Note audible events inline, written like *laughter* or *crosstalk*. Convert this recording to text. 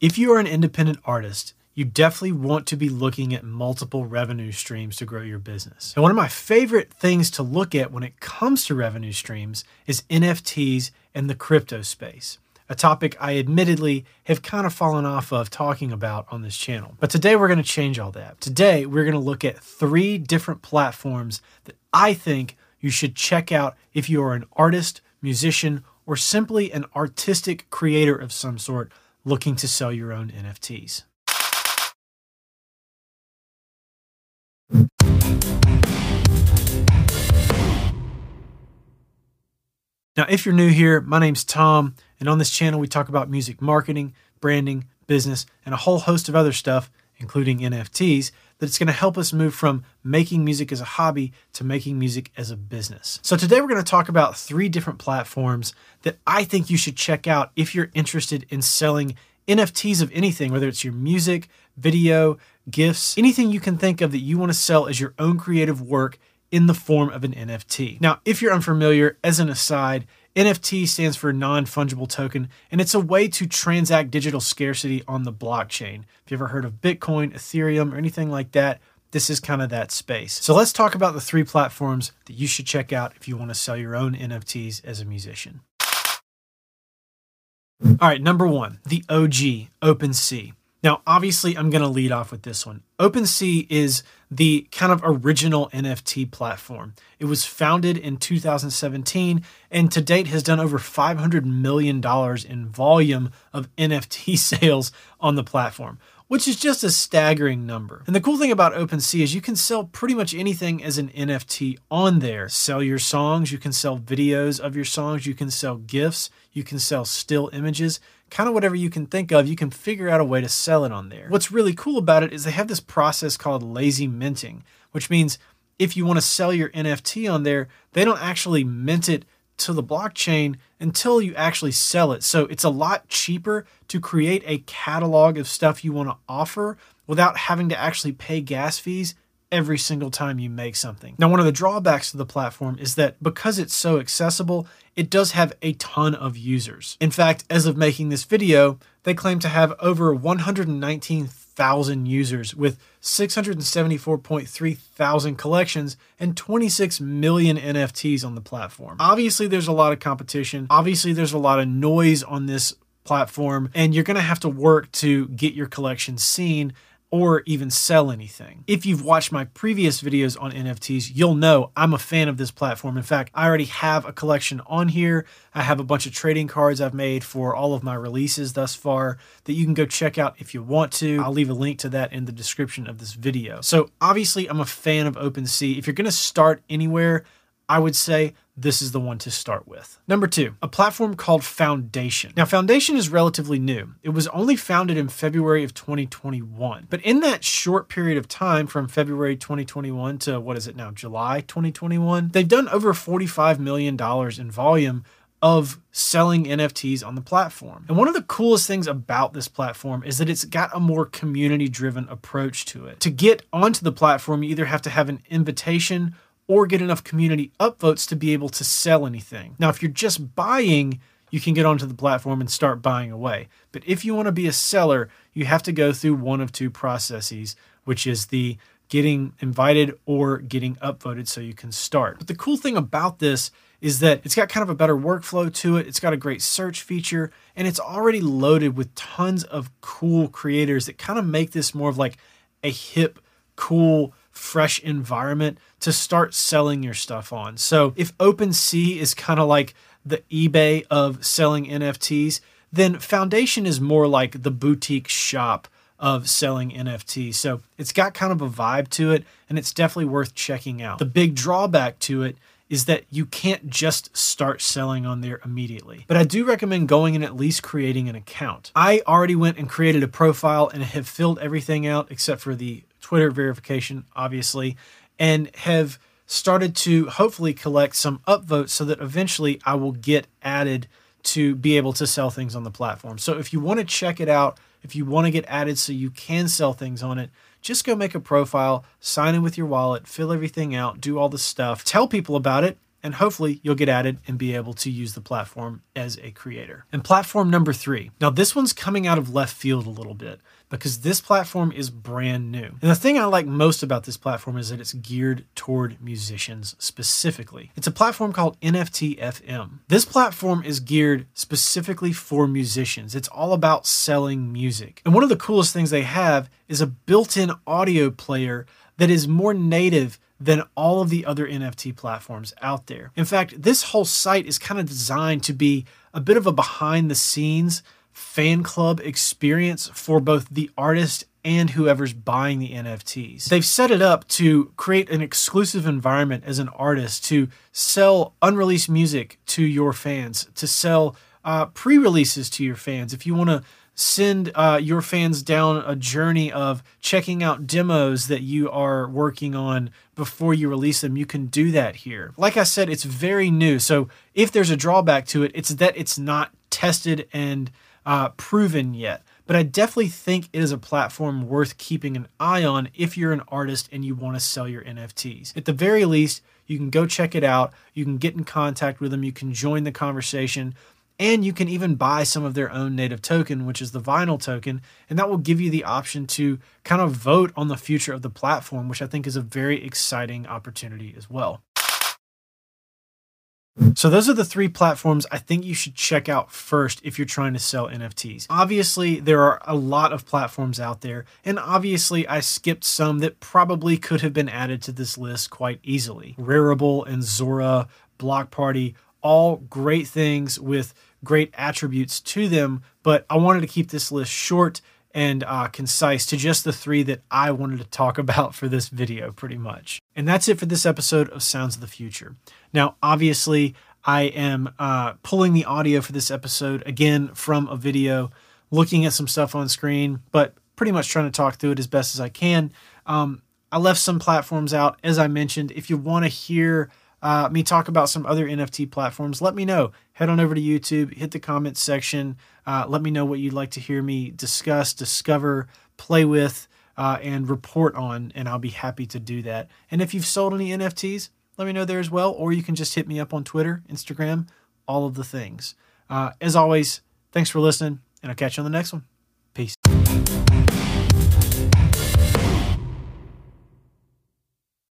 If you are an independent artist, you definitely want to be looking at multiple revenue streams to grow your business. And one of my favorite things to look at when it comes to revenue streams is NFTs and the crypto space a topic I admittedly have kind of fallen off of talking about on this channel. But today we're going to change all that. Today we're going to look at three different platforms that I think you should check out if you are an artist, musician, or simply an artistic creator of some sort looking to sell your own NFTs. Now, if you're new here, my name's Tom, and on this channel, we talk about music marketing, branding, business, and a whole host of other stuff, including NFTs, that's going to help us move from making music as a hobby to making music as a business. So, today we're going to talk about three different platforms that I think you should check out if you're interested in selling NFTs of anything, whether it's your music, video, GIFs, anything you can think of that you want to sell as your own creative work in the form of an NFT. Now, if you're unfamiliar, as an aside, NFT stands for non fungible token, and it's a way to transact digital scarcity on the blockchain. If you ever heard of Bitcoin, Ethereum, or anything like that, this is kind of that space. So let's talk about the three platforms that you should check out if you want to sell your own NFTs as a musician. All right, number one, the OG, OpenSea. Now, obviously, I'm going to lead off with this one. OpenSea is the kind of original NFT platform. It was founded in 2017 and to date has done over $500 million in volume of NFT *laughs* sales on the platform, which is just a staggering number. And the cool thing about OpenSea is you can sell pretty much anything as an NFT on there. Sell your songs, you can sell videos of your songs, you can sell GIFs, you can sell still images kind of whatever you can think of, you can figure out a way to sell it on there. What's really cool about it is they have this process called lazy minting, which means if you want to sell your NFT on there, they don't actually mint it to the blockchain until you actually sell it. So it's a lot cheaper to create a catalog of stuff you want to offer without having to actually pay gas fees every single time you make something. Now, one of the drawbacks to the platform is that because it's so accessible, it does have a ton of users. In fact, as of making this video, they claim to have over 119,000 users with 674.3 thousand collections and 26 million NFTs on the platform. Obviously, there's a lot of competition. Obviously, there's a lot of noise on this platform, and you're going to have to work to get your collection seen or even sell anything. If you've watched my previous videos on NFTs, you'll know I'm a fan of this platform. In fact, I already have a collection on here. I have a bunch of trading cards I've made for all of my releases thus far that you can go check out if you want to. I'll leave a link to that in the description of this video. So obviously, I'm a fan of OpenSea. If you're to start anywhere, I would say this is the one to start with. Number two, a platform called Foundation. Now, Foundation is relatively new. It was only founded in February of 2021. But in that short period of time from February 2021 to what is it now, July 2021, they've done over $45 million in volume of selling NFTs on the platform. And one of the coolest things about this platform is that it's got a more community driven approach to it. To get onto the platform, you either have to have an invitation or get enough community upvotes to be able to sell anything. Now, if you're just buying, you can get onto the platform and start buying away. But if you want to be a seller, you have to go through one of two processes, which is the getting invited or getting upvoted so you can start. But the cool thing about this is that it's got kind of a better workflow to it. It's got a great search feature and it's already loaded with tons of cool creators that kind of make this more of like a hip, cool fresh environment to start selling your stuff on. So if OpenSea is kind of like the eBay of selling NFTs, then Foundation is more like the boutique shop of selling NFTs. So it's got kind of a vibe to it, and it's definitely worth checking out. The big drawback to it is that you can't just start selling on there immediately. But I do recommend going and at least creating an account. I already went and created a profile and have filled everything out except for the Twitter verification, obviously, and have started to hopefully collect some upvotes so that eventually I will get added to be able to sell things on the platform. So if you want to check it out, if you want to get added so you can sell things on it, just go make a profile, sign in with your wallet, fill everything out, do all the stuff, tell people about it, and hopefully you'll get added and be able to use the platform as a creator. And platform number three. Now, this one's coming out of left field a little bit because this platform is brand new. And the thing I like most about this platform is that it's geared toward musicians specifically. It's a platform called NFT FM. This platform is geared specifically for musicians. It's all about selling music. And one of the coolest things they have is a built in audio player that is more native than all of the other NFT platforms out there. In fact, this whole site is kind of designed to be a bit of a behind the scenes fan club experience for both the artist and whoever's buying the NFTs. They've set it up to create an exclusive environment as an artist to sell unreleased music to your fans, to sell uh, pre releases to your fans. If you want to send uh, your fans down a journey of checking out demos that you are working on before you release them, you can do that here. Like I said, it's very new. So if there's a drawback to it, it's that it's not tested and uh, proven yet. But I definitely think it is a platform worth keeping an eye on if you're an artist and you want to sell your NFTs. At the very least, you can go check it out. You can get in contact with them. You can join the conversation. And you can even buy some of their own native token, which is the vinyl token. And that will give you the option to kind of vote on the future of the platform, which I think is a very exciting opportunity as well. So those are the three platforms I think you should check out first if you're trying to sell NFTs. Obviously, there are a lot of platforms out there, and obviously I skipped some that probably could have been added to this list quite easily. Rarible and Zora, Block Party, all great things with great attributes to them, but I wanted to keep this list short and uh, concise to just the three that I wanted to talk *laughs* about for this video, pretty much. And that's it for this episode of Sounds of the Future. Now, obviously, I am uh, pulling the audio for this episode again from a video, looking at some stuff on screen, but pretty much trying to talk through it as best as I can. Um, I left some platforms out, as I mentioned. If you want to hear uh, me talk about some other NFT platforms, let me know. Head on over to YouTube, hit the comments section. Uh, let me know what you'd like to hear me discuss, discover, play with, uh, and report on, and I'll be happy to do that. And if you've sold any NFTs, let me know there as well, or you can just hit me up on Twitter, Instagram, all of the things. Uh, as always, thanks for listening, and I'll catch you on the next one.